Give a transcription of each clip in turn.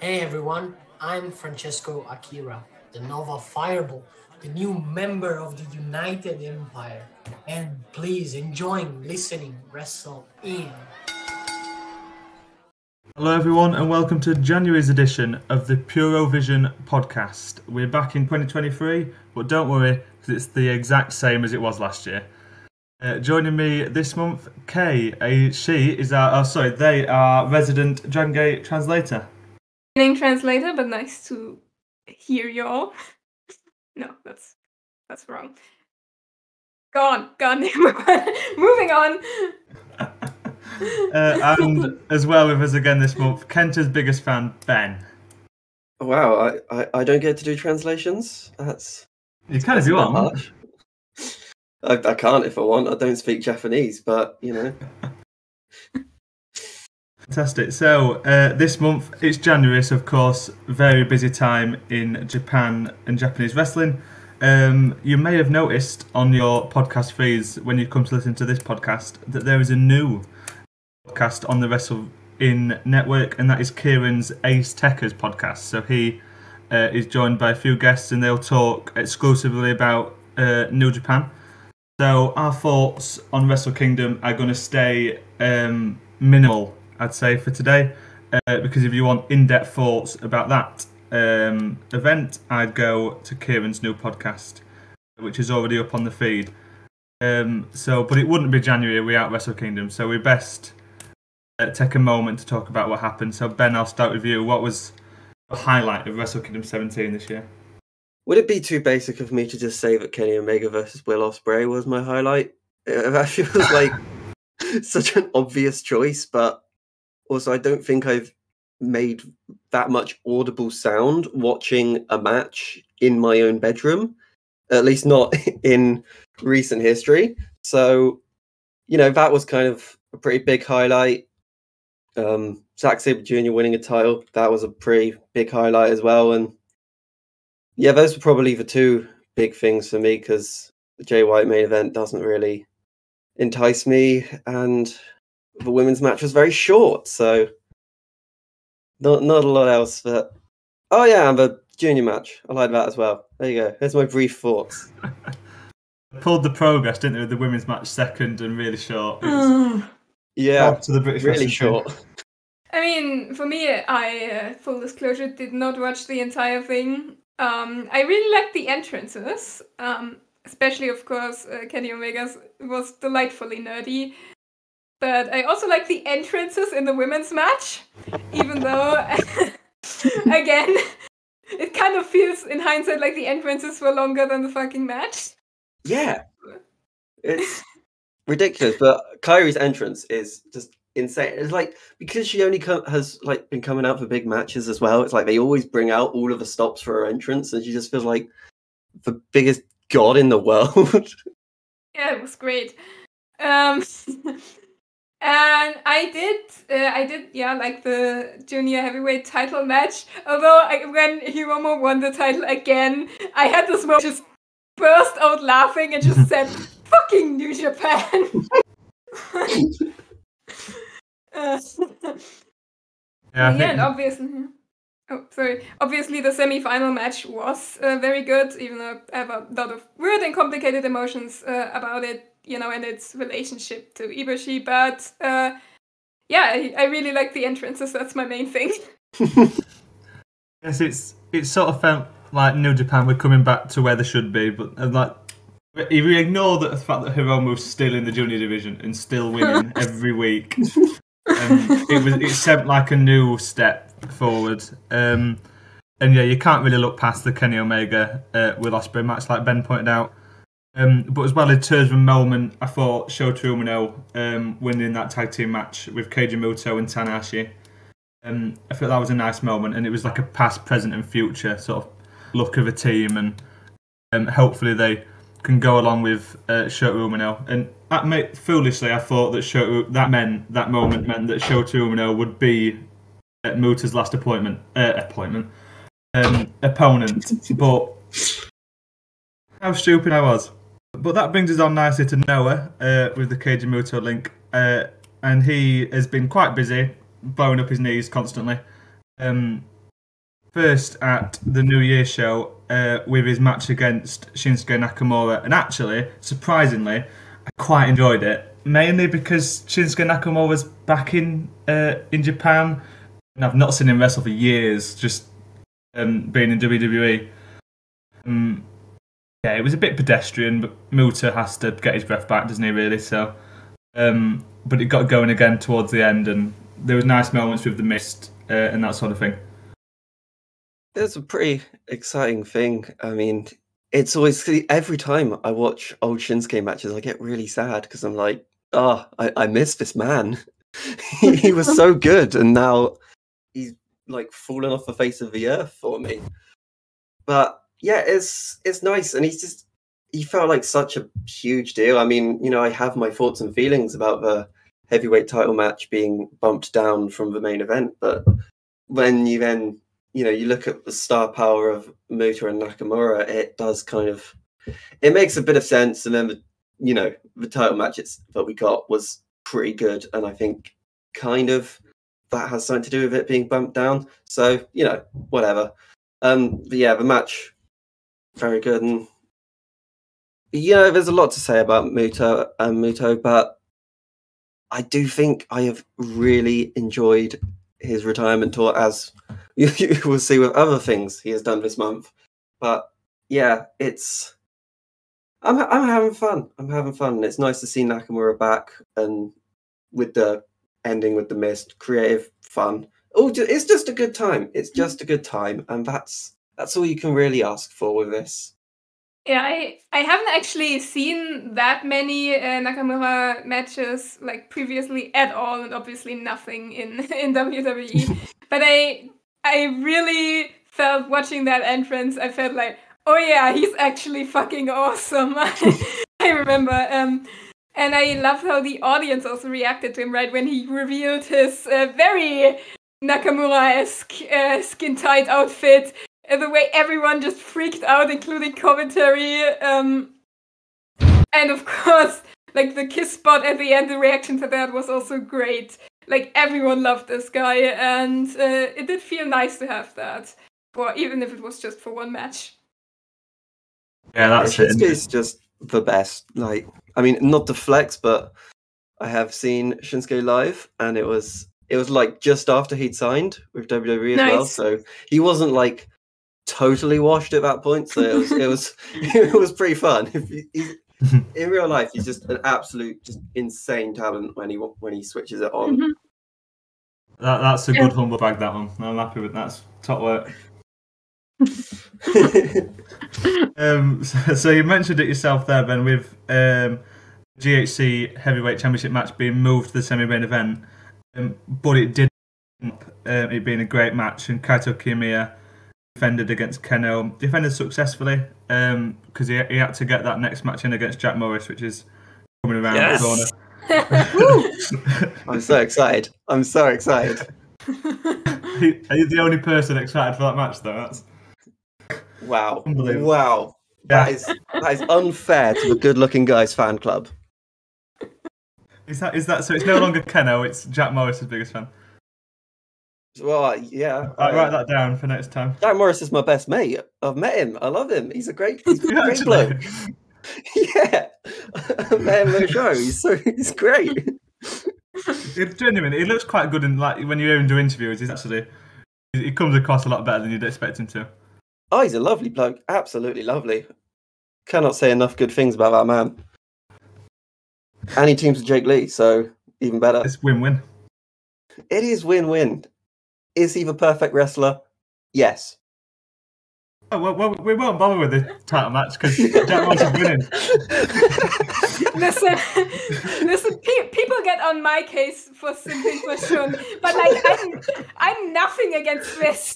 Hey everyone, I'm Francesco Akira, the Nova Fireball, the new member of the United Empire. And please enjoy listening Wrestle In. Hello, everyone, and welcome to January's edition of the Purovision podcast. We're back in 2023, but don't worry, because it's the exact same as it was last year. Uh, joining me this month, Kay. Uh, she is our, oh, sorry, they are resident Dragon Gate translator. translator, but nice to hear y'all. no, that's that's wrong. Go on, go on. Moving on. uh, and as well with us again this month, Kenta's biggest fan, Ben. Wow, I, I, I don't get to do translations. That's you can if you want. I, I can't if I want. I don't speak Japanese, but you know. Fantastic. So uh, this month it's January, so of course, very busy time in Japan and Japanese wrestling. Um, you may have noticed on your podcast feeds when you come to listen to this podcast that there is a new podcast on the Wrestle In network, and that is Kieran's Ace Techers podcast. So he uh, is joined by a few guests, and they'll talk exclusively about uh, New Japan. So our thoughts on Wrestle Kingdom are going to stay um, minimal, I'd say, for today. Uh, because if you want in-depth thoughts about that um, event, I'd go to Kieran's new podcast, which is already up on the feed. Um, so, but it wouldn't be January without Wrestle Kingdom, so we best uh, take a moment to talk about what happened. So, Ben, I'll start with you. What was the highlight of Wrestle Kingdom 17 this year? Would it be too basic of me to just say that Kenny Omega versus Will Ospreay was my highlight? That feels like such an obvious choice, but also I don't think I've made that much audible sound watching a match in my own bedroom, at least not in recent history. So, you know, that was kind of a pretty big highlight. Um, Zack Sabre Jr. winning a title, that was a pretty big highlight as well. And yeah, those were probably the two big things for me because the Jay White main event doesn't really entice me, and the women's match was very short, so not not a lot else. But oh yeah, and the junior match, I like that as well. There you go. There's my brief thoughts. Pulled the progress, didn't they, with the women's match second and really short. yeah, to the British really short. I mean, for me, I uh, full disclosure did not watch the entire thing. Um, I really liked the entrances, um, especially, of course, uh, Kenny Omega's was delightfully nerdy. But I also like the entrances in the women's match, even though, again, it kind of feels in hindsight like the entrances were longer than the fucking match. Yeah, it's ridiculous. But Kairi's entrance is just insane. It's like because she only has like been coming out for big matches as well. It's like they always bring out all of the stops for her entrance, and she just feels like the biggest god in the world. yeah, it was great. Um, and I did, uh, I did, yeah, like the junior heavyweight title match. Although I, when Hiromu won the title again, I had this moment just burst out laughing and just said, "Fucking New Japan." Uh, yeah, yeah and obviously. Mm-hmm. Oh, sorry. Obviously, the semi-final match was uh, very good, even though I have a lot of weird and complicated emotions uh, about it, you know, and its relationship to Ibushi. But uh, yeah, I, I really like the entrances. That's my main thing. yes, it's it sort of felt like New Japan were coming back to where they should be, but uh, like if you ignore the fact that Hiromu's still in the junior division and still winning every week, um, it was it sent like a new step forward. Um, and yeah, you can't really look past the Kenny Omega uh, Will Ospreay match, like Ben pointed out. Um, but as well in terms of moment, I thought Shota Umino um, winning that tag team match with Keiji Muto and Tanahashi. Um, I felt that was a nice moment, and it was like a past, present, and future sort of look of a team, and um, hopefully they can go along with uh, Shota Umino. And made, foolishly, I thought that Shota, that meant that moment meant that Shota Umino would be at Muta's last appointment uh, appointment um, opponent. but how stupid I was. But that brings us on nicely to Noah uh, with the Keiji Muto link, uh, and he has been quite busy, blowing up his knees constantly. Um, first at the New Year show uh, with his match against Shinsuke Nakamura, and actually, surprisingly, I quite enjoyed it. Mainly because Shinsuke Nakamura was back in uh, in Japan, and I've not seen him wrestle for years, just um, being in WWE. Um, yeah, it was a bit pedestrian, but Muta has to get his breath back, doesn't he? Really, so. Um, but it got going again towards the end, and there was nice moments with the mist uh, and that sort of thing. It's a pretty exciting thing. I mean, it's always every time I watch old Shinsuke matches, I get really sad because I'm like, oh, I, I miss this man. he, he was so good, and now he's like fallen off the face of the earth for me. But yeah, it's it's nice, and he's just he felt like such a huge deal. I mean, you know, I have my thoughts and feelings about the heavyweight title match being bumped down from the main event, but when you then you know you look at the star power of Muta and Nakamura, it does kind of it makes a bit of sense. And then the, you know the title matches that we got was pretty good, and I think kind of that has something to do with it being bumped down. So you know whatever. Um, but yeah, the match very good, and yeah, there's a lot to say about Muto and Muto, but I do think I have really enjoyed his retirement tour, as you, you will see with other things he has done this month. But yeah, it's I'm I'm having fun. I'm having fun. And it's nice to see Nakamura back and with the ending with the mist, creative fun. Oh, it's just a good time. It's just a good time, and that's that's all you can really ask for with this. Yeah, I, I haven't actually seen that many uh, Nakamura matches like previously at all, and obviously nothing in in WWE. but I I really felt watching that entrance. I felt like, oh yeah, he's actually fucking awesome. I remember. Um, and I love how the audience also reacted to him right when he revealed his uh, very Nakamura-esque uh, skin tight outfit the way everyone just freaked out, including commentary. Um, and of course, like the kiss spot at the end, the reaction to that was also great. Like everyone loved this guy, and uh, it did feel nice to have that, for even if it was just for one match. Yeah, that's Shinsuke is just the best. Like, I mean, not the flex, but I have seen Shinsuke live, and it was it was like just after he'd signed with WWE as well. So he wasn't like totally washed at that point. So it was it was it was pretty fun. in real life, he's just an absolute, just insane talent when he when he switches it on. Mm-hmm. That, that's a good humble bag. That one, I'm happy with that. That's top work. um, so, so, you mentioned it yourself there, Ben, with um, GHC heavyweight championship match being moved to the semi-main event, um, but it did um, it being a great match, and Kaito Kiyomiya defended against Kenoh, defended successfully because um, he, he had to get that next match in against Jack Morris, which is coming around yes. the corner. I'm so excited. I'm so excited. Are you the only person excited for that match, though? That's wow, wow. Yeah. That is that is unfair to the good-looking guys fan club. Is that is that so? It's no longer Kenoh. It's Jack Morris's biggest fan. Well, yeah. I'll um, write that down for next time. Jack Morris is my best mate. I've met him. I love him. He's a great, he's a great bloke. yeah, I met him at show. He's so he's great. It, genuinely, he looks quite good in like when you hear him do interviews. He's actually he comes across a lot better than you'd expect him to. Oh, he's a lovely bloke. Absolutely lovely. Cannot say enough good things about that man. And he teams with Jake Lee, so even better. It's win-win. It is win-win. Is he the perfect wrestler? Yes. Oh, well, well, we won't bother with the title match because Jack Morris is winning. listen, listen. Pe- people get on my case for simply for sure, but like I'm, I'm nothing against this.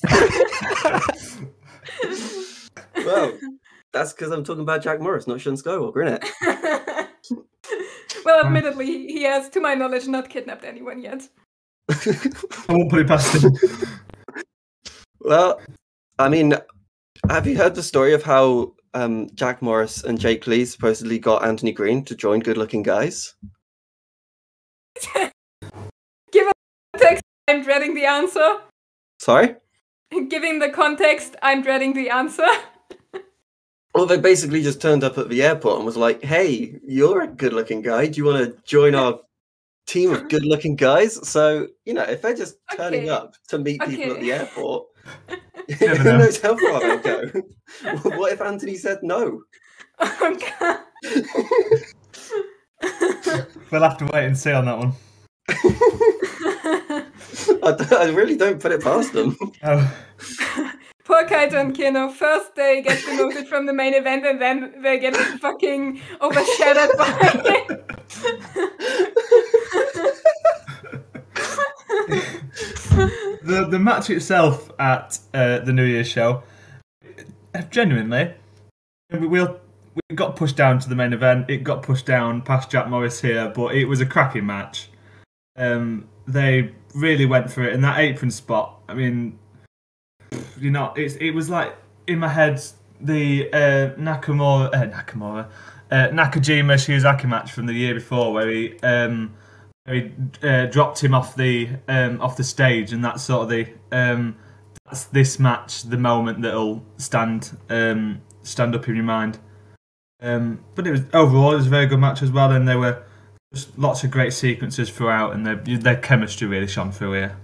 well, that's because I'm talking about Jack Morris, not Shun Skywalker, isn't it? well, admittedly, he has, to my knowledge, not kidnapped anyone yet. I won't put it past him. well, I mean, have you heard the story of how um, Jack Morris and Jake Lee supposedly got Anthony Green to join Good Looking Guys? Give a text. I'm dreading the answer. Sorry? Giving the context, I'm dreading the answer. Well, they basically just turned up at the airport and was like, "Hey, you're a good-looking guy. Do you want to join our team of good-looking guys?" So you know, if they're just turning Okay. up to meet people at the airport, who know. knows how far they'll go? what if Anthony said no? Oh, We'll have to wait and see on that one. I, d- I really don't put it past them. Oh, Poor Kaito and Kenoh. First they get demoted from the main event and then they get fucking overshadowed by the the match itself at uh, the New Year's show, genuinely, we we'll, we got pushed down to the main event. It got pushed down past Jack Morris here, but it was a cracking match. Um, they really went for it in that apron spot. I mean, you know, it's it was like in my head the uh, Nakamura, uh, Nakamura, uh, Nakajima Shiozaki match from the year before, where he um, he uh, dropped him off the um, off the stage, and that's sort of the um, that's this match, the moment that'll stand um, stand up in your mind. Um, but it was overall it was a very good match as well, and there were just lots of great sequences throughout, and their their chemistry really shone through here.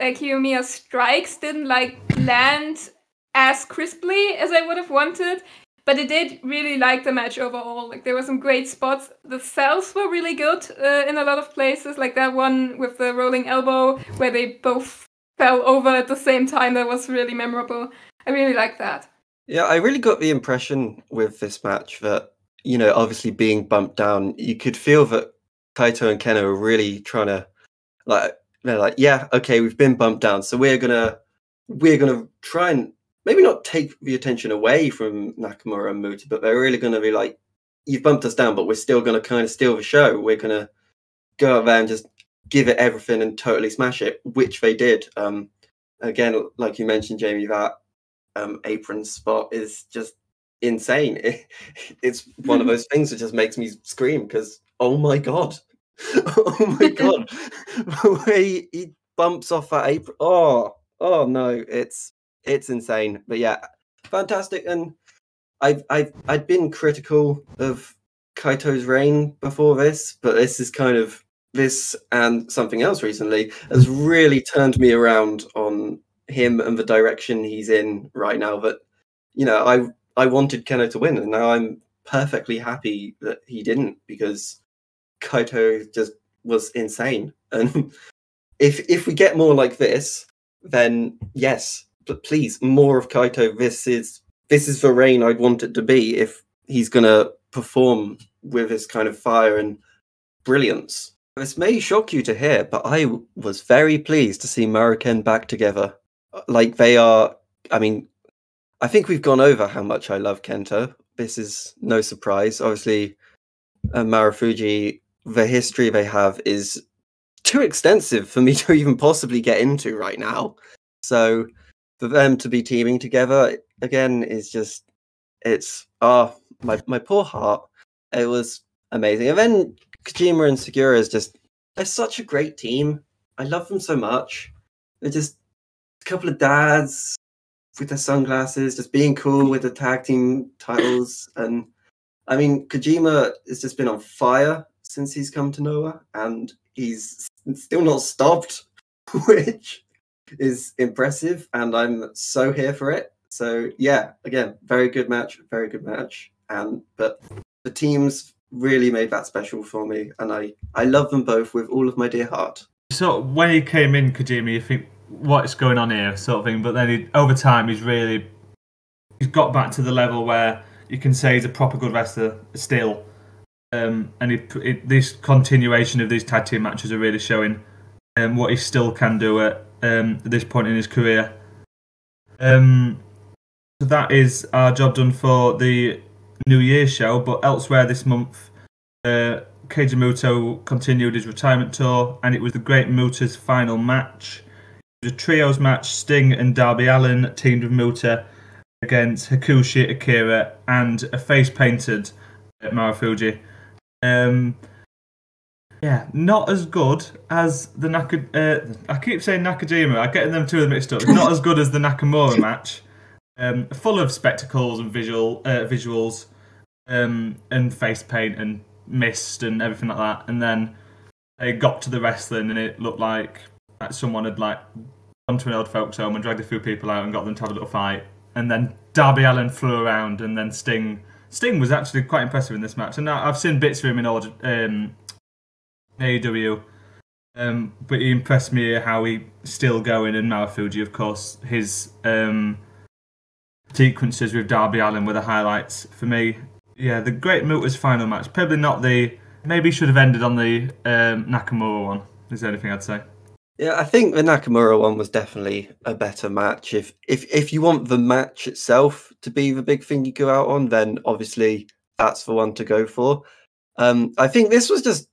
like Kiyomiya's strikes didn't like land as crisply as I would have wanted, but I did really like the match overall. Like there were some great spots. The sells were really good uh, in a lot of places, like that one with the rolling elbow where they both fell over at the same time. That was really memorable. I really like that. Yeah, I really got the impression with this match that, you know, obviously being bumped down, you could feel that Kaito and Kenoh were really trying to, like, they're like, yeah, okay, we've been bumped down, so we're gonna, we're gonna try and maybe not take the attention away from Nakamura and Muta, but they're really gonna be like, you've bumped us down, but we're still gonna kind of steal the show. We're gonna go out there and just give it everything and totally smash it, which they did. Um, again, like you mentioned, Jamie, that um, apron spot is just insane. It, it's one of those things that just makes me scream because oh my god, oh my god, the way he bumps off that apron. Oh, oh no, it's it's insane. But yeah, fantastic. And I've I've I'd been critical of Kaito's reign before this, but this is kind of this and something else recently has really turned me around on him and the direction he's in right now. That you know, I I wanted Kenoh to win, and now I'm perfectly happy that he didn't because Kaito just was insane. And if if we get more like this, then yes, but please more of Kaito. This is this is the reign I'd want it to be if he's gonna perform with his kind of fire and brilliance. This may shock you to hear, but I was very pleased to see Muraken back together. Uh, Like they are, I mean, I think we've gone over how much I love Kenta. This is no surprise. Obviously, uh, Marufuji, the history they have is too extensive for me to even possibly get into right now. So for them to be teaming together again is just, it's, ah, my, my poor heart. It was amazing. And then Kojima and Sugiura is just, they're such a great team. I love them so much. They're just a couple of dads with their sunglasses, just being cool with the tag team titles. And I mean, Kojima has just been on fire since he's come to Noah, and he's still not stopped, which is impressive. And I'm so here for it. So yeah, again, very good match, very good match. And but the teams really made that special for me, and I I love them both with all of my dear heart. So when he came in, Kojima, you think what's going on here, sort of thing. But then he, over time, he's really he's got back to the level where you can say he's a proper good wrestler still. Um, and he, this continuation of these tag team matches are really showing um, what he still can do at um, at this point in his career. Um, so that is our job done for the New Year show. But elsewhere this month, uh, Keiji Muto continued his retirement tour, and it was the Great Muta's final match. It was a trios match. Sting and Darby Allin teamed with Muta against Hakushi Akira and a face painted Marufuji. Um, Yeah, not as good as the Naka. Uh, I keep saying Nakajima. I get them two of them mixed up. Not as good as the Nakamura match. Um, full of spectacles and visual uh, visuals, um, and face paint and mist and everything like that. And then they got to the wrestling, and it looked like someone had like gone to an old folks home and dragged a few people out and got them to have a little fight. And then Darby Allin flew around, and then Sting. Sting was actually quite impressive in this match, and I've seen bits of him in old um, AEW. Um, but he impressed me how he still going and Marufuji, of course, his um, sequences with Darby Allin were the highlights for me. Yeah, the Great Muta's final match. Probably not the. Maybe should have ended on the um, Nakamura one. Is there anything I'd say? Yeah, I think the Nakamura one was definitely a better match. If if if you want the match itself to be the big thing you go out on, then obviously that's the one to go for. Um, I think this was just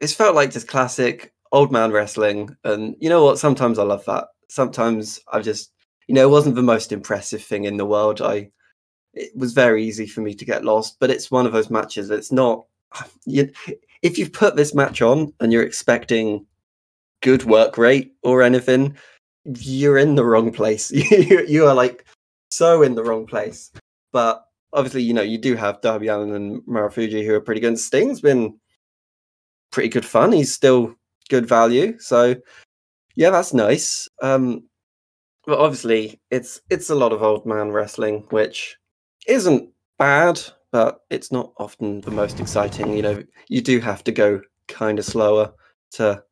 this felt like just classic old man wrestling, and you know what? Sometimes I love that. Sometimes I just you know it wasn't the most impressive thing in the world. I it was very easy for me to get lost, but it's one of those matches. It's not. You, if you've put this match on and you're expecting good work rate or anything, you're in the wrong place. you, you are like so in the wrong place. But obviously, you know, you do have Darby Allin and Marufuji who are pretty good. Sting's been pretty good fun. He's still good value. So yeah, that's nice. Um but obviously it's it's a lot of old man wrestling, which isn't bad, but it's not often the most exciting. You know, you do have to go kind of slower to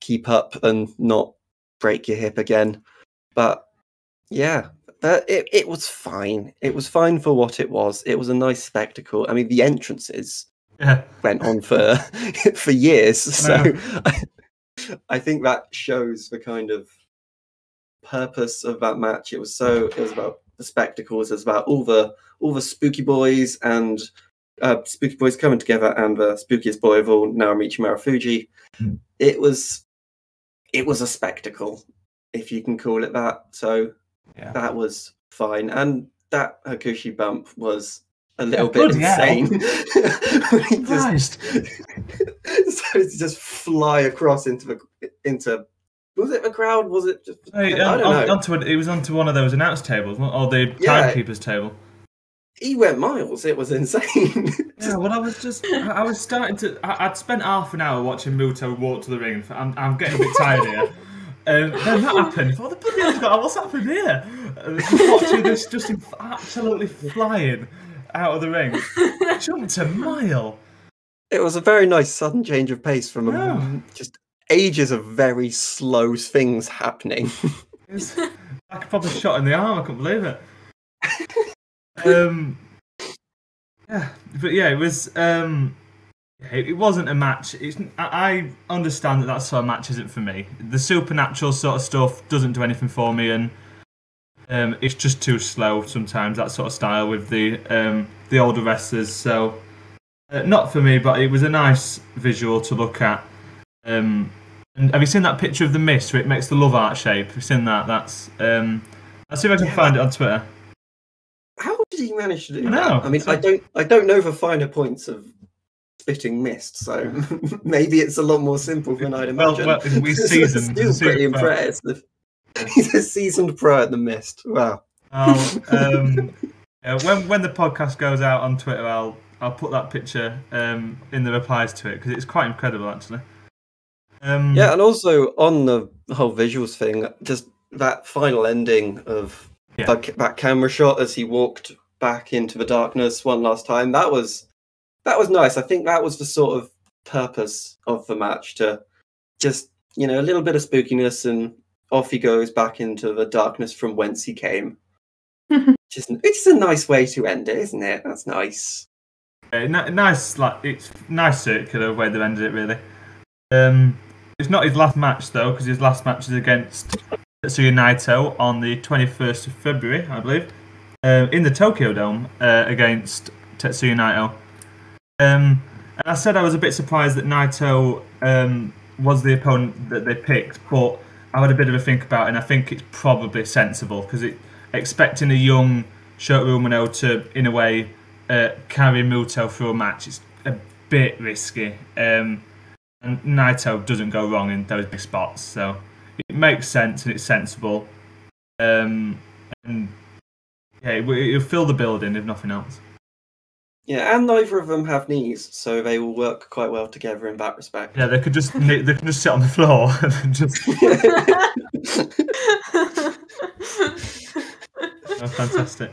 keep up and not break your hip again. But yeah, that it, it was fine. It was fine for what it was. It was a nice spectacle. I mean, the entrances Yeah. went on for for years, so I, I think that shows the kind of purpose of that match. It was so it was about the spectacles. It was about all the all the spooky boys and uh, spooky boys coming together, and the spookiest boy of all, Naomichi Marufuji. Hmm. It was it was a spectacle, if you can call it that. So Yeah. that was fine, and that Hakushi bump was a little bit insane. He just- Christ. so to just fly across into the into was it the crowd? Was it just Hey, I um, don't on- know. onto it, it was onto one of those announce tables, or the Yeah. timekeeper's table. he went miles. It was insane. Yeah, well, I was just, I, I was starting to, I, I'd spent half an hour watching Muto walk to the ring. and I'm, I'm getting a bit tired here. Um, then that happened. I thought, the bloody hell's got, what's happened here? Uh, just watching this just in- absolutely flying out of the ring. Jumped a mile. it was a very nice sudden change of pace from a, just ages of very slow things happening. I was like a shot in the arm. I couldn't believe it. Um, yeah, but yeah, it was. Um, it, it wasn't a match. It's, I, I understand that that sort of match isn't for me. The supernatural sort of stuff doesn't do anything for me, and um, it's just too slow sometimes. That sort of style with the um, the older wrestlers. So uh, not for me, but it was a nice visual to look at. Um, and have you seen that picture of the mist where it makes the love art shape? Have you seen that? That's um, I'll see if I can find it on Twitter. How did he manage to do I that? I mean, so- I don't, I don't know the finer points of spitting mist, so maybe it's a lot more simple than I'd imagine. well, he's It's seasoned. Still pretty seasoned pro. He's a seasoned pro at the mist. Wow. I'll, um, yeah, when when the podcast goes out on Twitter, I'll I'll put that picture um, in the replies to it because it's quite incredible actually. Um, Yeah, and also on the whole visuals thing, just that final ending of Yeah. that, that camera shot as he walked back into the darkness one last time. That was that was nice. I think that was the sort of purpose of the match to just you know a little bit of spookiness and off he goes back into the darkness from whence he came. Just it's a nice way to end it, isn't it? That's nice. Uh, ni- nice, like it's nice circular way they ended it. Really, um, it's not his last match though, because his last match is against Tetsuya Naito on the twenty first of February, I believe, uh, in the Tokyo Dome uh, against Tetsuya Naito. Um, and I said I was a bit surprised that Naito um, was the opponent that they picked, but I had a bit of a think about it, and I think it's probably sensible because it expecting a young Shota Umino to, in a way, uh, carry Muto through a match is a bit risky. Um, and Naito doesn't go wrong in those big spots, so it makes sense and it's sensible. Um, and yeah, it'll fill the building if nothing else. Yeah, and neither of them have knees, so they will work quite well together in that respect. Yeah, they could just they could just sit on the floor and just oh, fantastic.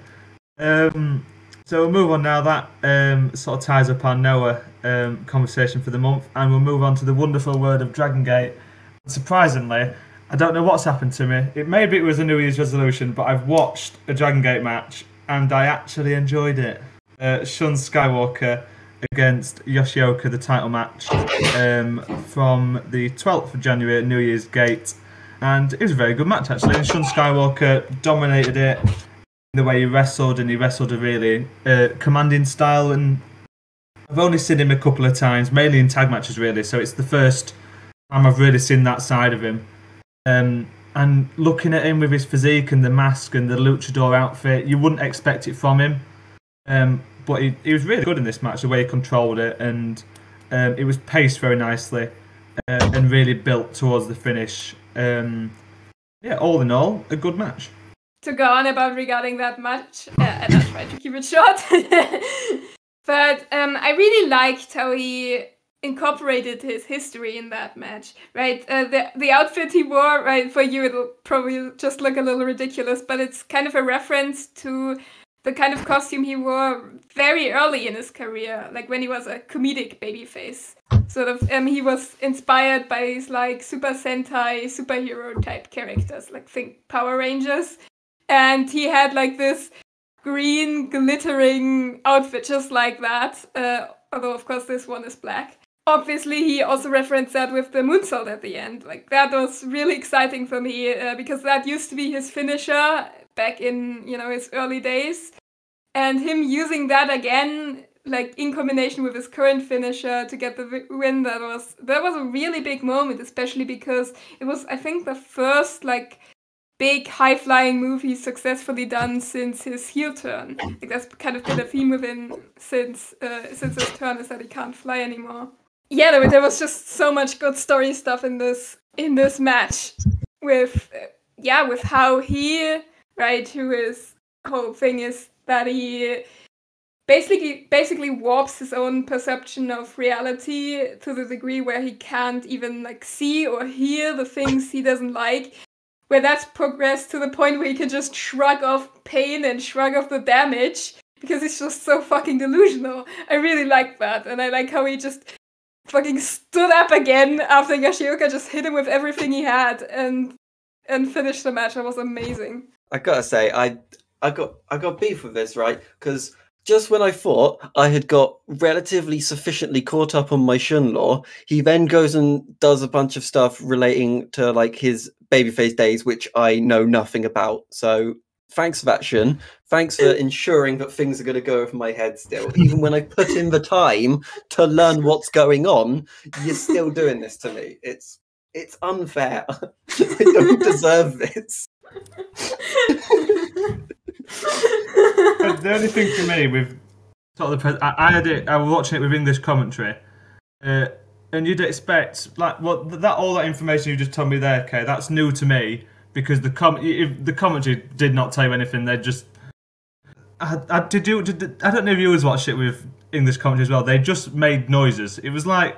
Um, so we'll move on now. That um, sort of ties up our Noah um, conversation for the month, and we'll move on to the wonderful word of Dragon Gate. Surprisingly, I don't know what's happened to me. It maybe it was a New Year's resolution, but I've watched a Dragon Gate match and I actually enjoyed it. Uh, Shun Skywalker against Yoshioka, the title match um, from the 12th of January New Year's Gate, and it was a very good match actually. And Shun Skywalker dominated it the way he wrestled, and he wrestled a really uh, commanding style. And I've only seen him a couple of times, mainly in tag matches, really. So it's the first time I've really seen that side of him. Um, and looking at him with his physique and the mask and the luchador outfit, you wouldn't expect it from him. Um, but he, he was really good in this match, the way he controlled it, and um, it was paced very nicely uh, and really built towards the finish. Um, yeah, all in all, a good match. To go on about regarding that match, uh, and I'll try to keep it short. but um, I really liked how he incorporated his history in that match, right? Uh, the the outfit he wore, right? For you, it'll probably just look a little ridiculous, but it's kind of a reference to the kind of costume he wore very early in his career, like when he was a comedic babyface. Sort of, um, he was inspired by his like Super Sentai superhero type characters, like think Power Rangers, and he had like this green glittering outfit just like that. Uh, although of course this one is black obviously he also referenced that with the moonsault at the end. Like that was really exciting for me uh, because that used to be his finisher back in you know his early days. And him using that again like in combination with his current finisher to get the win that was that was a really big moment especially because it was i think the first like big high flying move he's successfully done since his heel turn. Like that's kind of been a theme with him since uh, since his turn is that he can't fly anymore yeah, there, there was just so much good story stuff in this in this match with uh, yeah with how he right who his whole thing is that he basically basically warps his own perception of reality to the degree where he can't even like see or hear the things he doesn't like where that's progressed to the point where he can just shrug off pain and shrug off the damage because he's just so fucking delusional. I really like that, and I like how he just fucking stood up again after Yoshioka just hit him with everything he had and and finished the match. That was amazing. I gotta say, I I got I got beef with this, right? Because just when I thought I had got relatively sufficiently caught up on my Shun law, he then goes and does a bunch of stuff relating to like his babyface days, which I know nothing about. So thanks for that, Shun. Thanks for ensuring that things are going to go over my head still. Even when I put in the time to learn what's going on, you're still doing this to me. It's it's unfair. I don't deserve this. the only thing for me with sort of the pres- I, I had it. I was watching it with English commentary, uh, and you'd expect like what well, that all that information you just told me there. Okay, that's new to me because the com if the commentary did not tell you anything. They just I, I, did you did, I don't know if you always watch it with English commentary as well. They just made noises. It was like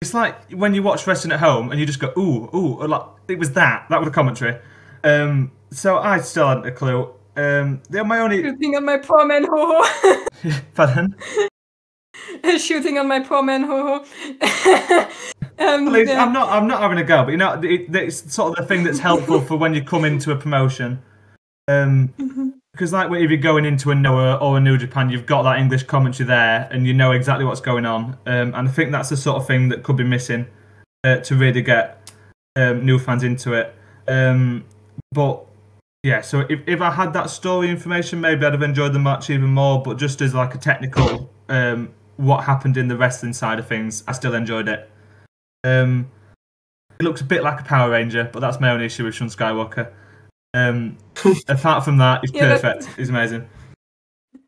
it's like when you watch wrestling at home and you just go ooh ooh like it was that that was the commentary. Um, so I still hadn't a clue. Um, my only shooting on my poor man ho ho. Pardon. shooting on my poor man ho ho. Um, yeah. I'm not. I'm not having a go, but you know, it, it's sort of the thing that's helpful for when you come into a promotion. Um, mm-hmm. Because like if you're going into a Noah or a New Japan, you've got that English commentary there, and you know exactly what's going on. Um, and I think that's the sort of thing that could be missing uh, to really get um, new fans into it. Um, but yeah, so if, if I had that story information, maybe I'd have enjoyed the match even more. But just as like a technical, um, what happened in the wrestling side of things, I still enjoyed it. Um, it looks a bit like a Power Ranger, but that's my only issue with Sean Skywalker. Um, apart from that, he's yeah, perfect. He's amazing.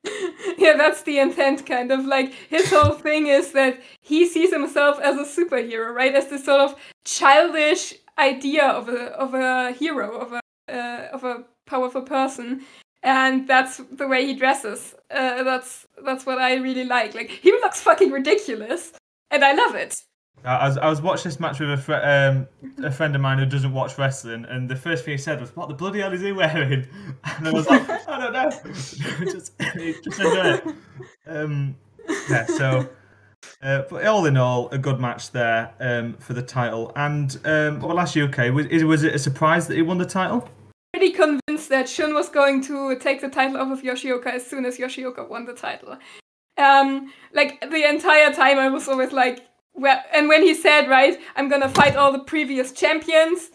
yeah, that's the intent, kind of like his whole thing is that he sees himself as a superhero, right? As this sort of childish idea of a of a hero, of a uh, of a powerful person, and that's the way he dresses. Uh, that's that's what I really like. Like he looks fucking ridiculous, and I love it. I was, I was watching this match with a, fr- um, a friend of mine who doesn't watch wrestling, and the first thing he said was, "What the bloody hell is he wearing?" And I was like, "I don't know, just, just enjoy it." Um, yeah, so. Uh, but all in all, a good match there um, for the title. And um, well, you, okay, was, was it a surprise that he won the title? Pretty convinced that Shun was going to take the title off of Yoshioka as soon as Yoshioka won the title. Um, like the entire time, I was always like, well, and when he said, right, I'm gonna fight all the previous champions,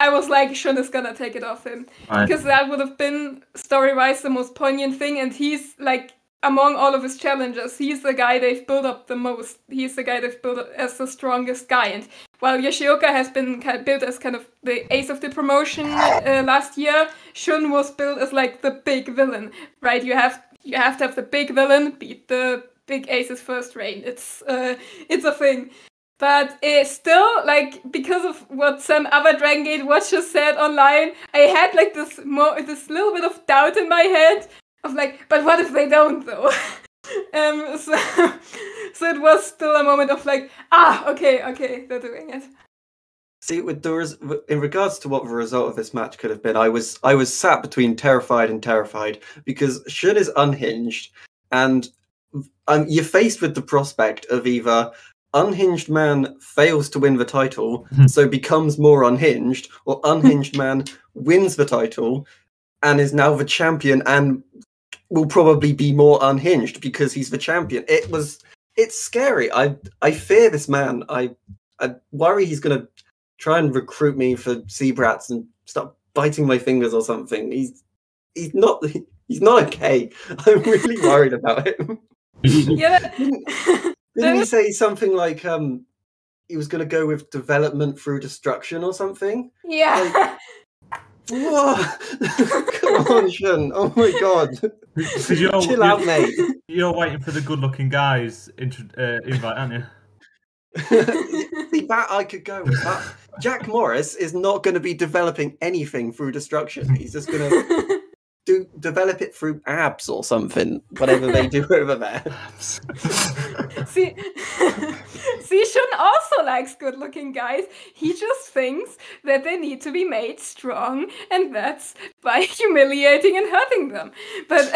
I was like, Shun is gonna take it off him. Because that would have been story wise the most poignant thing, and he's like among all of his challengers, he's the guy they've built up the most. He's the guy they've built up as the strongest guy. And while Yoshioka has been kind of built as kind of the ace of the promotion uh, last year, Shun was built as like the big villain, right? You have you have to have the big villain beat the big ace's first reign. It's uh, it's a thing. But uh, still, like because of what some other Dragon Gate watchers said online, I had like this more this little bit of doubt in my head of like, but what if they don't though? um, so, so it was still a moment of like, ah, okay, okay, they're doing it. See, with the res- in regards to what the result of this match could have been, I was I was sat between terrified and terrified because Shun is unhinged, and um, you're faced with the prospect of either unhinged man fails to win the title, so becomes more unhinged, or unhinged man wins the title and is now the champion and will probably be more unhinged because he's the champion. It was it's scary. I I fear this man. I I worry he's gonna try and recruit me for Z-Brats and start biting my fingers or something. He's he's not he's not okay. I'm really worried about him. Yeah, that- Didn't he say something like um he was gonna go with development through destruction or something? yeah. Whoa! Come on, Shun. Oh my god. Because you're, Chill out, mate. you're waiting for the good-looking guys intro- uh, invite, aren't you? See, that I could go with. That. Jack Morris is not going to be developing anything through destruction. He's just going to do develop it through abs or something, whatever they do over there. See, see, Shun also likes good-looking guys. He just thinks that they need to be made strong, and that's by humiliating and hurting them. But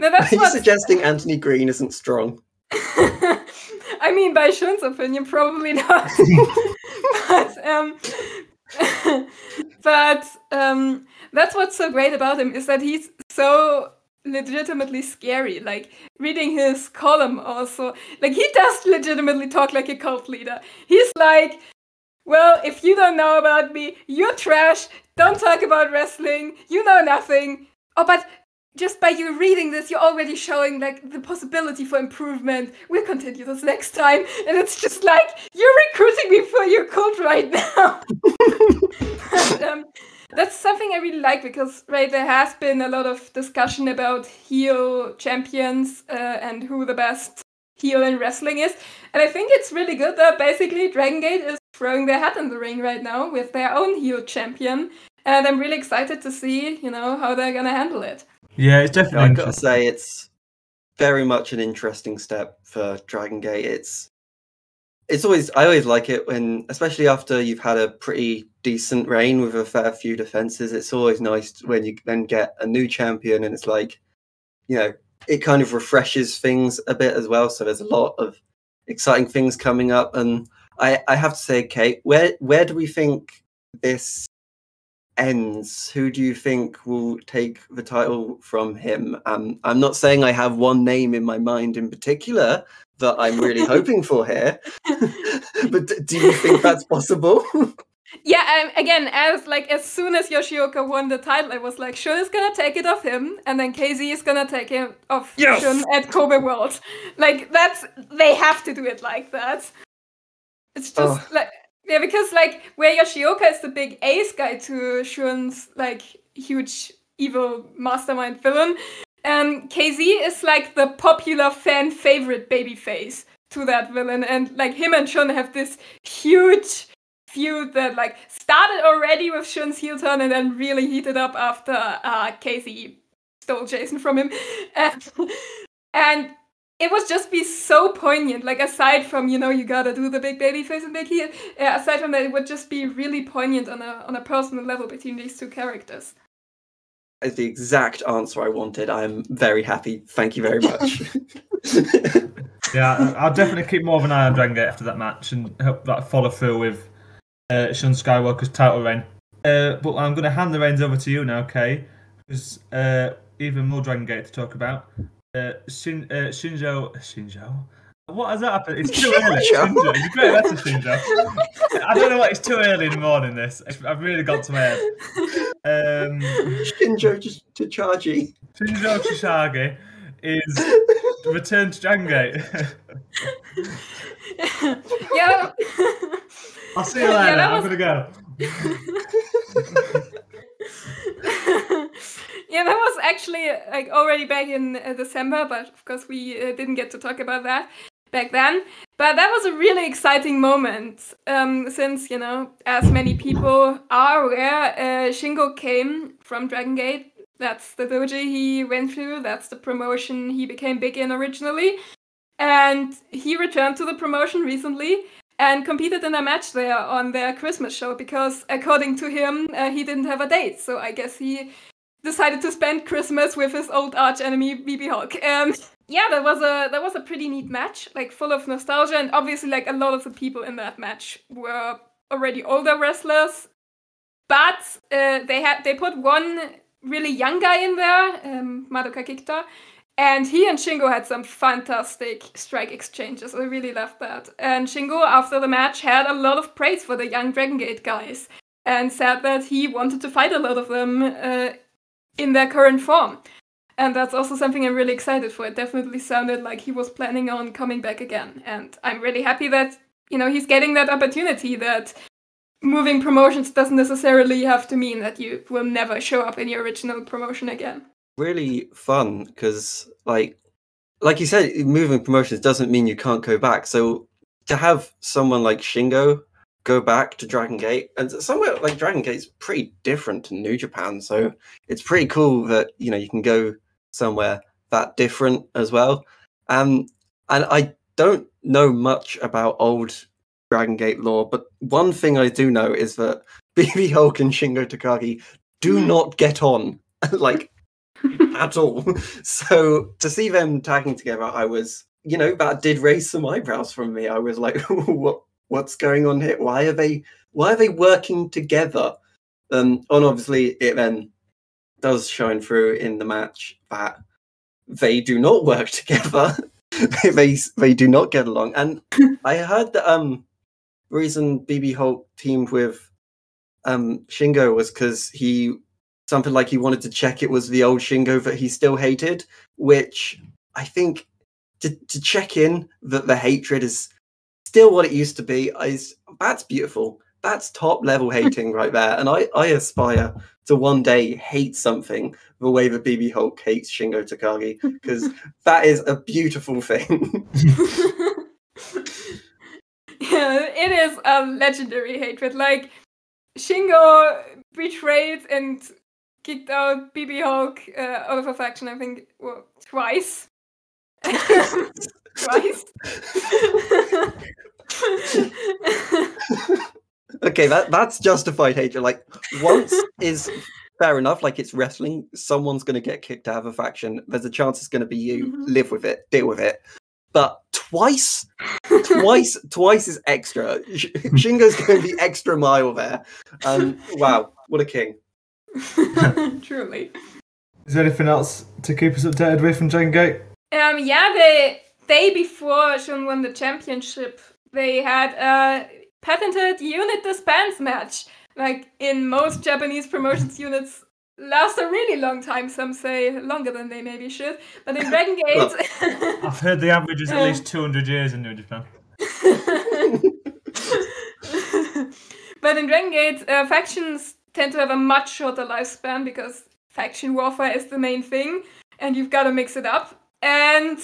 no, that's Are you what suggesting Anthony Green isn't strong? I mean, by Shun's opinion, probably not. but um, but um, that's what's so great about him is that he's so legitimately scary. Like reading his column, also, like he does legitimately talk like a cult leader. He's like, "Well, if you don't know about me, you're trash. Don't talk about wrestling. You know nothing." Oh, but just by you reading this, you're already showing like the possibility for improvement. We'll continue this next time. And it's just like, you're recruiting me for your cult right now. But, um, that's something I really like because, right, there has been a lot of discussion about heel champions uh, and who the best heel in wrestling is. And I think it's really good that basically Dragon Gate is throwing their hat in the ring right now with their own heel champion. And I'm really excited to see, you know, how they're gonna handle it. Yeah, it's definitely I've gotta say, it's very much an interesting step for Dragon Gate. It's it's always I always like it when, especially after you've had a pretty decent reign with a fair few defenses. It's always nice when you then get a new champion, and it's like, you know, it kind of refreshes things a bit as well. So there's a lot of exciting things coming up, and I I have to say, Kate, where where do we think this ends, who do you think will take the title from him? Um, I'm not saying I have one name in my mind in particular that I'm really hoping for here, but do you think that's possible? Yeah, um, again, as like as soon as Yoshioka won the title, I was like, Shun is gonna take it off him, and then KZ is gonna take it off Yes! Shun at Kobe World. Like that's they have to do it like that. It's just Oh. like yeah, because like where Yoshioka is the big ace guy to Shun's like huge evil mastermind villain, um, KZ is like the popular fan favorite babyface to that villain, and like him and Shun have this huge feud that like started already with Shun's heel turn and then really heated up after uh, KZ stole Jason from him, and, and it would just be so poignant. Like aside from you know you gotta do the big baby face and big heel, uh, aside from that, it would just be really poignant on a on a personal level between these two characters. Is the exact answer I wanted. I'm very happy. Thank you very much. yeah, I'll definitely keep more of an eye on Dragon Gate after that match and hope that follow through with uh, Shun Skywalker's title reign. Uh, but I'm going to hand the reins over to you now, Kay, because uh, even more Dragon Gate to talk about. Uh, Shin, uh, Shinjo. Shinjo? What has that happened? It's too early. Shinjo. It's a great letter, Shinjo. I don't know what. It's too early in the morning. This. I've really got to my head. Um, Shinjo Tachagi. Shinjo Tachagi is returned to Dragon Gate. yeah. I'll see you later. Yeah, I'm gonna go. yeah, that was actually like already back in uh, December, but of course we uh, didn't get to talk about that back then. But that was a really exciting moment, um, since you know, as many people are aware, uh, Shingo came from Dragon Gate. That's the dojo he went through. That's the promotion he became big in originally, and he returned to the promotion recently and competed in a match there on their Christmas show because, according to him, uh, he didn't have a date. So I guess he decided to spend Christmas with his old arch enemy BB Hulk. Um, yeah, that was a that was a pretty neat match, like full of nostalgia, and obviously, like a lot of the people in that match were already older wrestlers, but uh, they had they put one really young guy in there, um, Madoka Kikuta, and he and Shingo had some fantastic strike exchanges. I really loved that. And Shingo, after the match, had a lot of praise for the young Dragon Gate guys and said that he wanted to fight a lot of them uh, in their current form. And that's also something I'm really excited for. It definitely sounded like he was planning on coming back again. And I'm really happy that, you know, he's getting that opportunity that moving promotions doesn't necessarily have to mean that you will never show up in your original promotion again really fun because like like you said moving promotions doesn't mean you can't go back so to have someone like shingo go back to dragon gate and somewhere like dragon gate is pretty different to new japan so it's pretty cool that you know you can go somewhere that different as well um and i don't know much about old dragon gate lore but one thing i do know is that bb hulk and shingo takagi do hmm. not get on like at all. So to see them tagging together, I was, you know, that did raise some eyebrows from me. I was like, what what's going on here? Why are they why are they working together? Um and obviously it then does shine through in the match that they do not work together. they they do not get along. And I heard that um reason BB Hulk teamed with um Shingo was because he something like he wanted to check it was the old Shingo that he still hated, which I think to, to check in that the hatred is still what it used to be is that's beautiful. That's top level hating right there. And I, I aspire to one day hate something the way that BB Hulk hates Shingo Takagi, because that is a beautiful thing. yeah, it is a legendary hatred. Like Shingo betrayed and kicked out BB Hulk uh, out of affection, I think, well, twice. Twice. okay, that that's justified hatred. Like once is fair enough. Like it's wrestling. Someone's going to get kicked out of a faction. There's a chance it's going to be you. Mm-hmm. Live with it. Deal with it. But twice, twice, twice is extra. Shingo's going the extra mile there. Um, wow, what a king. Truly. Is there anything else to keep us updated with from Dragon Gate? Um, yeah, the day before Shun won the championship, they had a patented unit dispense match. Like in most Japanese promotions, units last a really long time. Some say longer than they maybe should. But in Dragon Gate, well, I've heard the average is at least 200 years in New Japan. but in Dragon Gate, uh, factions tend to have a much shorter lifespan because faction warfare is the main thing. and you've got to mix it up. And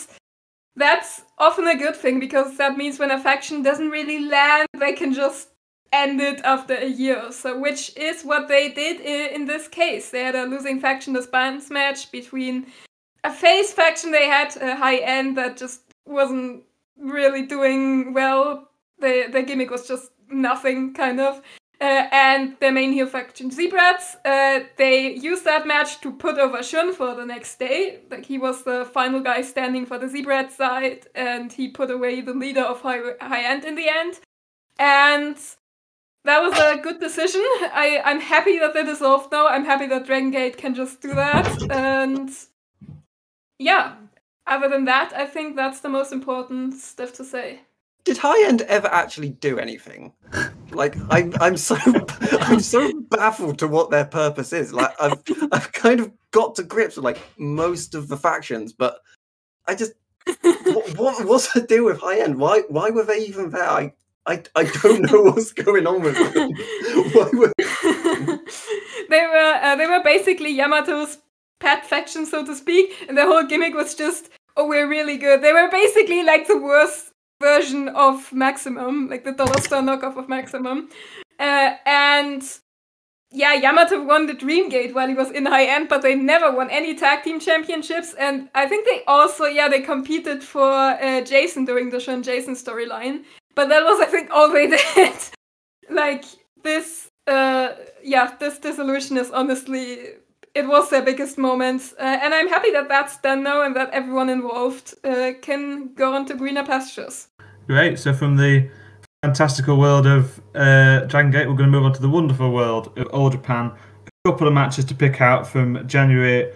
that's often a good thing because that means when a faction doesn't really land, they can just end it after a year or so, which is what they did in this case. They had a losing faction disbands match between a face faction they had a high end that just wasn't really doing well. Their, the gimmick was just nothing, kind of. Uh, and their main heel faction, Z-Brats, uh, they used that match to put over Shun for the next day. Like he was the final guy standing for the Z-Brat side, and he put away the leader of High, high End in the end. And that was a good decision. I, I'm happy that they dissolved now. I'm happy that Dragon Gate can just do that. And yeah, other than that, I think that's the most important stuff to say. Did High End ever actually do anything? Like I'm, I'm so, I'm so baffled to what their purpose is. Like I've, I've kind of got to grips with like most of the factions, but I just, what, what what's the deal with High End? Why, why were they even there? I, I, I don't know what's going on with them. Why were... they were, uh, they were basically Yamato's pet faction, so to speak, and the whole gimmick was just, oh, we're really good. They were basically like the worst version of Maximum, like the dollar store knockoff of Maximum. Uh, and yeah, Yamato won the Dreamgate while he was in high end, but they never won any tag team championships. And I think they also, yeah, they competed for uh, Jason during the Shun Jason storyline. But that was, I think, all they did. like this, uh, yeah, this dissolution is honestly it was their biggest moment. Uh, and I'm happy that that's done now and that everyone involved uh, can go on to greener pastures. Great. So from the fantastical world of uh, Dragon Gate, we're going to move on to the wonderful world of All Japan. A couple of matches to pick out from January.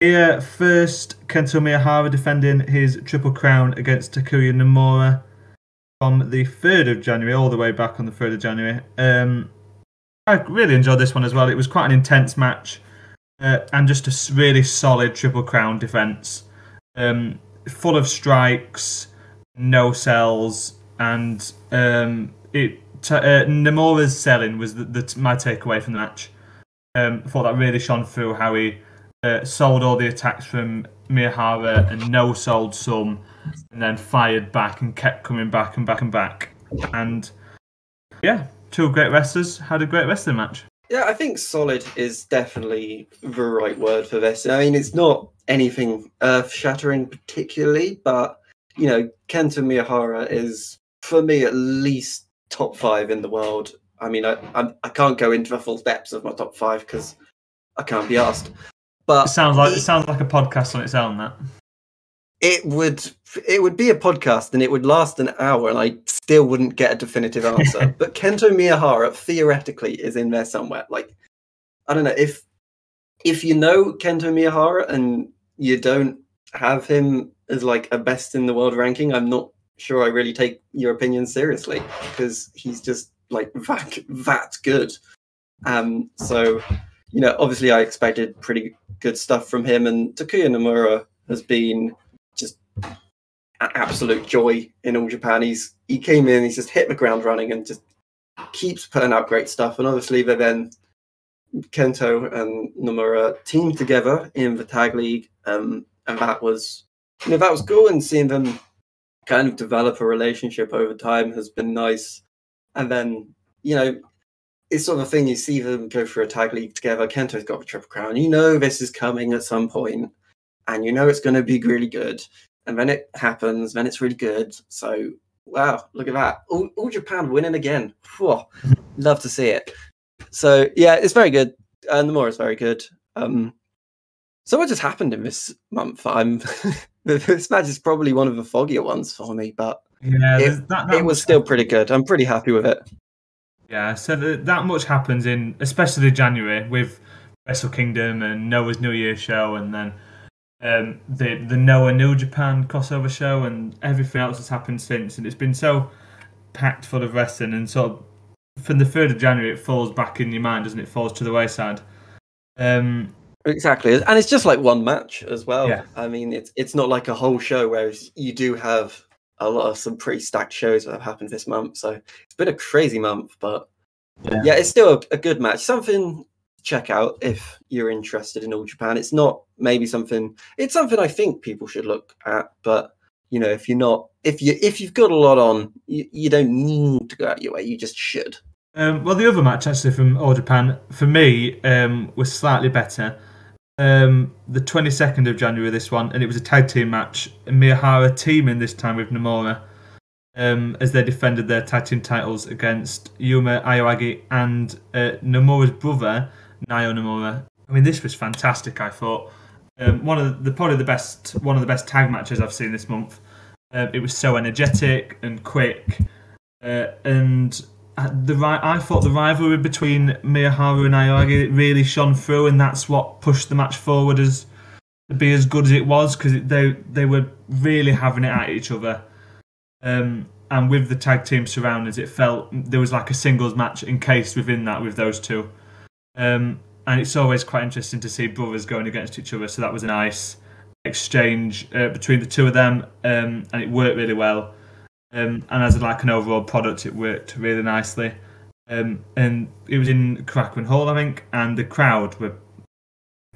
Here, first, Kento Miyahara defending his Triple Crown against Takuya Nomura from the 3rd of January, all the way back on the 3rd of January. Um, I really enjoyed this one as well. It was quite an intense match uh, and just a really solid Triple Crown defense, um, full of strikes, no sells, and um, it. T- uh, Nomura's selling was the, the, my takeaway from the match. Um, I thought that really shone through how he uh, sold all the attacks from Miyahara and no sold some, and then fired back and kept coming back and back and back. And yeah, two great wrestlers had a great wrestling match. Yeah, I think solid is definitely the right word for this. I mean, it's not anything earth shattering particularly, but you know, Kento Miyahara is for me at least top five in the world. I mean, I I, I can't go into the full depths of my top five because I can't be asked. But it sounds like it sounds like a podcast on its own. That it would it would be a podcast and it would last an hour and I still wouldn't get a definitive answer. but Kento Miyahara theoretically is in there somewhere. Like I don't know if if you know Kento Miyahara and you don't have him as like a best in the world ranking, I'm not sure I really take your opinion seriously because he's just like that that good. Um so you know, obviously I expected pretty good stuff from him and Takuya Nomura has been just an absolute joy in all Japan. He's he came in, he's just hit the ground running and just keeps putting out great stuff. And obviously, they then Kento and Nomura teamed together in the tag league, um, and that was you know that was cool. And seeing them kind of develop a relationship over time has been nice. And then you know. It's sort of a thing you see them go for a tag league together. Kento's got a triple crown. You know this is coming at some point and you know it's going to be really good. And then it happens, then it's really good. So, wow, look at that. All, all Japan winning again. Whew, love to see it. So, yeah, it's very good. And Nomura is very good. Um, so, what just happened in this month? I'm this match is probably one of the foggier ones for me, but yeah, it, that, that it was still pretty good. I'm pretty happy with it. Yeah, so that much happens in especially January with Wrestle Kingdom and Noah's New Year show, and then um, the the Noah New Japan crossover show and everything else that's happened since, and it's been so packed full of wrestling, and sort of from the third of January, it falls back in your mind, doesn't it? it falls to the wayside. Um, exactly, and it's just like one match as well. Yeah. I mean, it's it's not like a whole show, whereas you do have a lot of some pretty stacked shows that have happened this month. So it's been a crazy month, but yeah, yeah it's still a, a good match. Something check out if you're interested in All Japan. It's not maybe something. It's something I think people should look at, but you know, if you're not, if you if you've got a lot on, you, you don't need to go out your way. You just should. Um, well, the other match actually from All Japan for me um, was slightly better. Um, the 22nd of January, this one, and it was a tag team match. Miyahara teaming this time with Nomura um, as they defended their tag team titles against Yuma Aoyagi and uh, Nomura's brother, Naoya Nomura. I mean, this was fantastic. I thought um, one of the probably the best one of the best tag matches I've seen this month. Uh, it was so energetic and quick, uh, and the I thought the rivalry between Miyahara and Aoyagi really shone through, and that's what pushed the match forward as to be as good as it was because they they were really having it at each other. Um, and with the tag team surroundings, it felt there was like a singles match encased within that with those two. Um, and it's always quite interesting to see brothers going against each other. So that was a nice exchange uh, between the two of them, um, and it worked really well. Um, and as like an overall product, it worked really nicely. Um, and it was in Korakuen Hall, I think, and the crowd were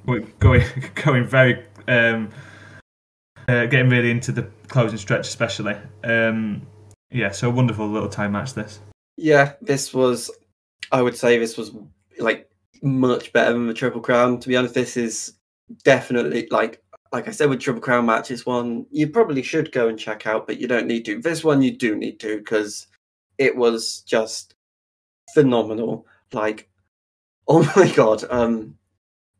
were going going very um, uh, getting really into the closing stretch, especially. Um, yeah, so a wonderful little time match. This. Yeah, this was. I would say this was like much better than the Triple Crown. To be honest, this is definitely like like I said with Triple Crown matches, one you probably should go and check out, but you don't need to. This one you do need to because it was just phenomenal. Like, oh my god! Um,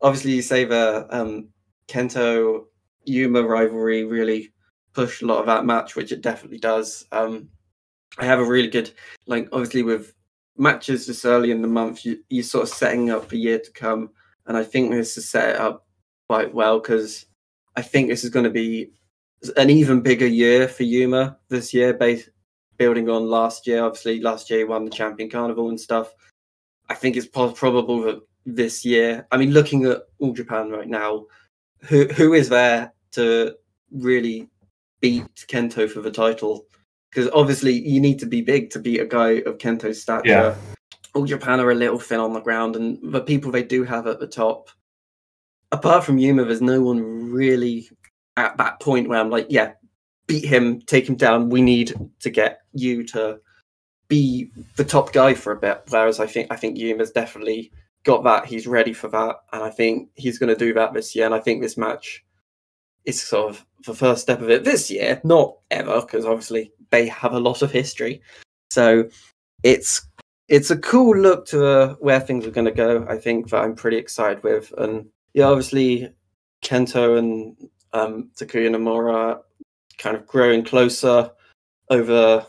obviously you say the um Kento Yuma rivalry really pushed a lot of that match, which it definitely does. Um, I have a really good like obviously with matches this early in the month, you, you're sort of setting up a year to come, and I think this is set it up quite well because I think this is going to be an even bigger year for Yuma this year, based building on last year. Obviously, last year he won the Champion Carnival and stuff. I think it's probable that this year, I mean, looking at All Japan right now, who who is there to really beat Kento for the title? Because obviously, you need to be big to beat a guy of Kento's stature. Yeah. All Japan are a little thin on the ground, and the people they do have at the top apart from Yuma, there's no one really at that point where I'm like, yeah, beat him, take him down. We need to get you to be the top guy for a bit. Whereas I think I think Yuma's definitely got that. He's ready for that, and I think he's going to do that this year. And I think this match is sort of the first step of it this year, not ever, because obviously they have a lot of history. So it's it's a cool look to uh, where things are going to go. I think that I'm pretty excited with, and yeah, obviously Kento and um, Takuya Nomura kind of growing closer over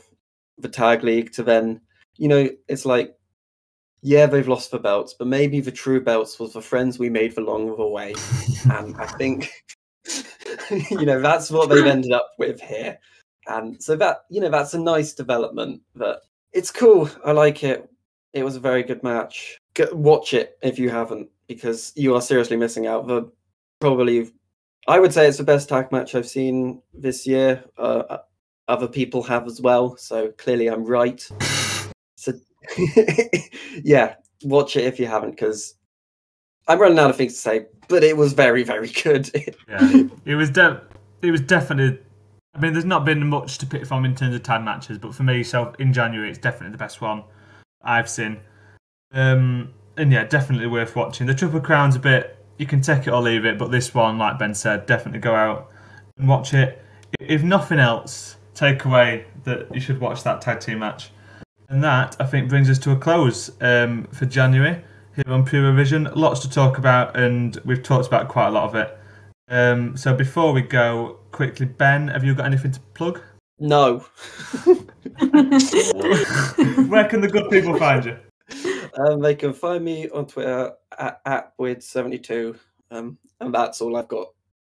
the tag league to then, you know, it's like, yeah, they've lost the belts, but maybe the true belts was the friends we made along the way. and I think, you know, that's what they've ended up with here. And so that, you know, that's a nice development, but it's cool. I like it. It was a very good match. Go, watch it if you haven't because you are seriously missing out. The probably, I would say it's the best tag match I've seen this year. Uh, uh other people have as well, so clearly I'm right. so, yeah, watch it if you haven't, because I'm running out of things to say. But it was very, very good. yeah, it was. De- it was definitely. I mean, there's not been much to pick from in terms of tag matches, but for me, so in January, it's definitely the best one I've seen. Um, and yeah, definitely worth watching. The Triple Crown's a bit you can take it or leave it, but this one, like Ben said, definitely go out and watch it. If nothing else, take away that you should watch that tag team match. And that I think brings us to a close um, for January here on Pure Vision. Lots to talk about, and we've talked about quite a lot of it. Um, so before we go, quickly, Ben, have you got anything to plug? No. Where can the good people find you? Um, they can find me on Twitter at, at Weird72. Um, and that's all I've got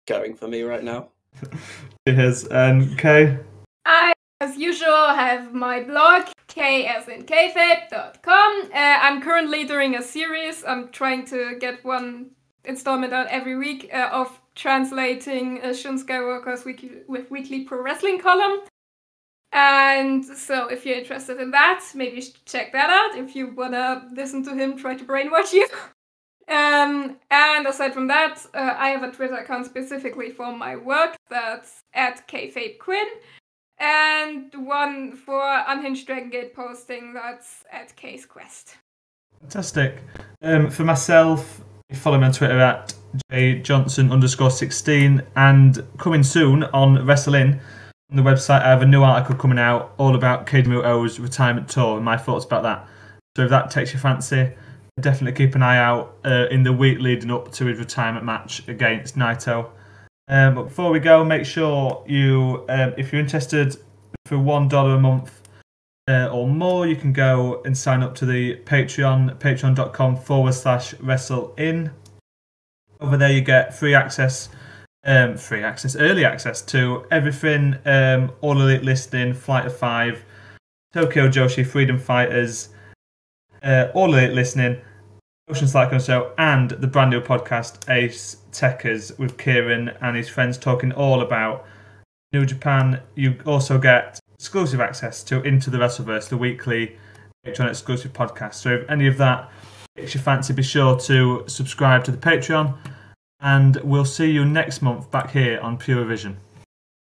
going for me right now. Cheers. And Kay? I, as usual, have my blog, k as in kfabe.com. Uh, I'm currently doing a series. I'm trying to get one installment out every week uh, of translating uh, Shun Skywalker's weekly, with weekly pro wrestling column. And so, if you're interested in that, maybe you should check that out. If you wanna listen to him try to brainwash you. Um, and aside from that, uh, I have a Twitter account specifically for my work. That's at kfabequinn. And one for Unhinged Dragon Gate posting. That's at Case Quest. Fantastic. Um, for myself, follow me on Twitter at jjohnson underscore 16 and coming soon on Wrestle In on the website I have a new article coming out all about Keiji Muto's retirement tour and my thoughts about that. So if that takes your fancy, definitely keep an eye out uh, in the week leading up to his retirement match against Naito. Um, but before we go, make sure you, um, if you're interested for one dollar a month uh, or more, you can go and sign up to the Patreon, patreon.com forward slash wrestle in. Over there, you get free access, um, free access, early access to everything, um, all elite listening, Flight of Five, Tokyo Joshi, Freedom Fighters, uh, all elite listening, Ocean Cyclone Show, and the brand new podcast Ace Techers with Kieran and his friends talking all about New Japan. You also get exclusive access to Into the Wrestleverse, the weekly Patreon exclusive podcast. So if any of that takes your fancy, be sure to subscribe to the Patreon. And we'll see you next month back here on Pure Vision.